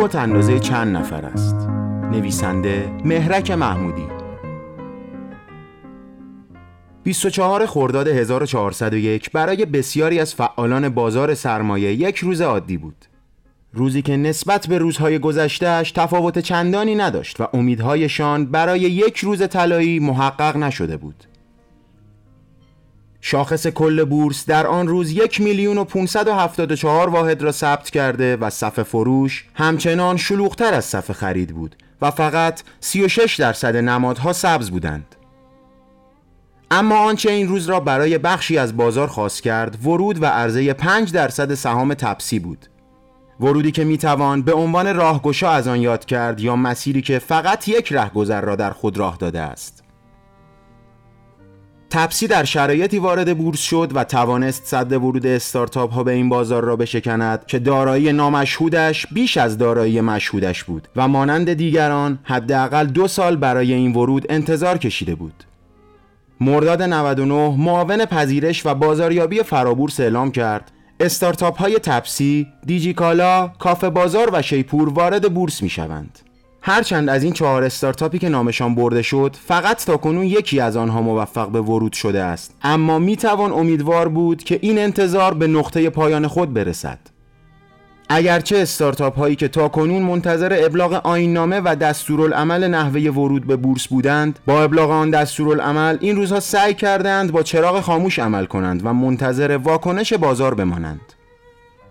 کت اندازه چند نفر است؟ نویسنده مهرک محمودی. 24 خرداد 1401 برای بسیاری از فعالان بازار سرمایه یک روز عادی بود. روزی که نسبت به روزهای گذشتهش تفاوت چندانی نداشت و امیدهایشان برای یک روز طلایی محقق نشده بود. شاخص کل بورس در آن روز یک میلیون و 574 واحد را ثبت کرده و صف فروش همچنان شلوغتر از صف خرید بود و فقط 36 درصد نمادها سبز بودند. اما آنچه این روز را برای بخشی از بازار خاص کرد ورود و عرضه 5 درصد سهام تپسی بود. ورودی که می‌توان به عنوان راهگشا از آن یاد کرد یا مسیری که فقط یک رهگذر را در خود راه داده است. تپسی در شرایطی وارد بورس شد و توانست صد ورود استارتاپ ها به این بازار را بشکند که دارایی نامشهودش بیش از دارایی مشهودش بود و مانند دیگران حداقل دو سال برای این ورود انتظار کشیده بود. مرداد 99 معاون پذیرش و بازاریابی فرابورس اعلام کرد استارتاپ های تپسی، دیجیکالا، کافه بازار و شیپور وارد بورس می شوند. هرچند از این چهار استارتاپی که نامشان برده شد فقط تاکنون یکی از آنها موفق به ورود شده است. اما می توان امیدوار بود که این انتظار به نقطه پایان خود برسد. اگرچه استارتاپ هایی که تاکنون منتظر ابلاغ آیننامه و دستورالعمل نحوه ورود به بورس بودند با ابلاغ آن دستورالعمل این روزها سعی کردند با چراغ خاموش عمل کنند و منتظر واکنش بازار بمانند.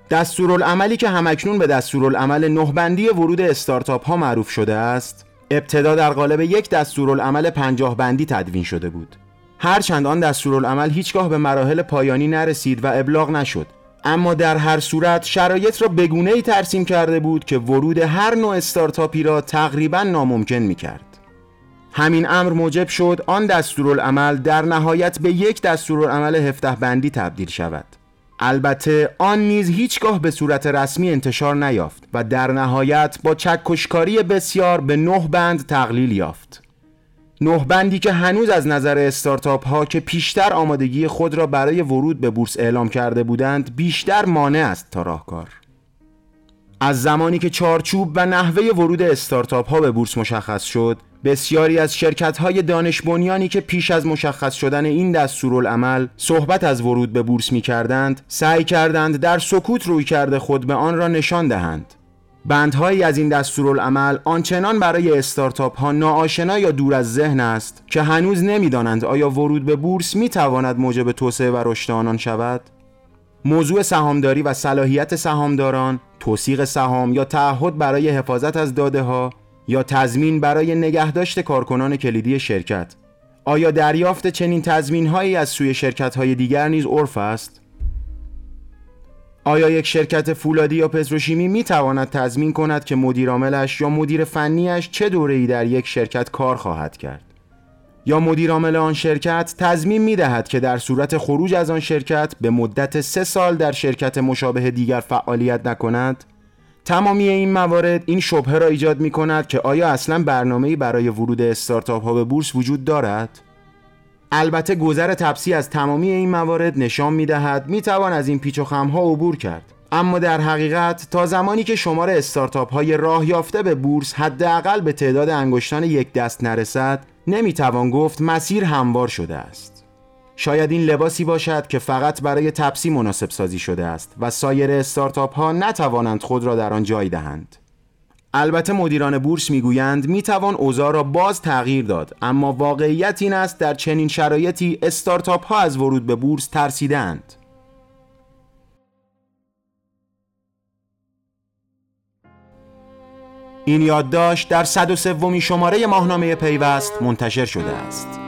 دستورالعملی که همکنون به دستورالعمل نهبندی ورود استارتاپ ها معروف شده است ابتدا در قالب یک دستورالعمل پنجاه بندی تدوین شده بود هرچند آن دستورالعمل هیچگاه به مراحل پایانی نرسید و ابلاغ نشد اما در هر صورت شرایط را بگونه ای ترسیم کرده بود که ورود هر نوع استارتاپی را تقریبا ناممکن می کرد. همین امر موجب شد آن دستورالعمل در نهایت به یک دستورالعمل هفته بندی تبدیل شود. البته آن نیز هیچگاه به صورت رسمی انتشار نیافت و در نهایت با چکشکاری بسیار به نه بند تقلیل یافت. نه بندی که هنوز از نظر استارتاپ ها که پیشتر آمادگی خود را برای ورود به بورس اعلام کرده بودند بیشتر مانع است تا راهکار. از زمانی که چارچوب و نحوه ورود استارتاپ ها به بورس مشخص شد بسیاری از شرکت های دانش بنیانی که پیش از مشخص شدن این دستورالعمل صحبت از ورود به بورس می کردند سعی کردند در سکوت روی کرده خود به آن را نشان دهند. بندهایی از این دستورالعمل آنچنان برای استارتاپ ها ناآشنا یا دور از ذهن است که هنوز نمی‌دانند آیا ورود به بورس می تواند موجب توسعه و رشد آنان شود؟ موضوع سهامداری و صلاحیت سهامداران توصیق سهام یا تعهد برای حفاظت از داده ها یا تضمین برای نگهداشت کارکنان کلیدی شرکت. آیا دریافت چنین تضمین هایی از سوی شرکت های دیگر نیز عرف است؟ آیا یک شرکت فولادی یا پتروشیمی می تواند تضمین کند که مدیر عاملش یا مدیر فنیش چه دوره‌ای در یک شرکت کار خواهد کرد؟ یا مدیر عامل آن شرکت تضمین می دهد که در صورت خروج از آن شرکت به مدت سه سال در شرکت مشابه دیگر فعالیت نکند؟ تمامی این موارد این شبهه را ایجاد می کند که آیا اصلا برنامه‌ای برای ورود استارتاپ ها به بورس وجود دارد؟ البته گذر تپسی از تمامی این موارد نشان می دهد می توان از این پیچ و خم عبور کرد. اما در حقیقت تا زمانی که شمار استارتاپ های راه یافته به بورس حداقل به تعداد انگشتان یک دست نرسد نمی توان گفت مسیر هموار شده است. شاید این لباسی باشد که فقط برای تپسی مناسب سازی شده است و سایر استارتاپ ها نتوانند خود را در آن جای دهند. البته مدیران بورس می‌گویند می‌توان اوضاع را باز تغییر داد اما واقعیت این است در چنین شرایطی استارتاپ ها از ورود به بورس ترسیدند این یادداشت در 103 شماره ماهنامه پیوست منتشر شده است.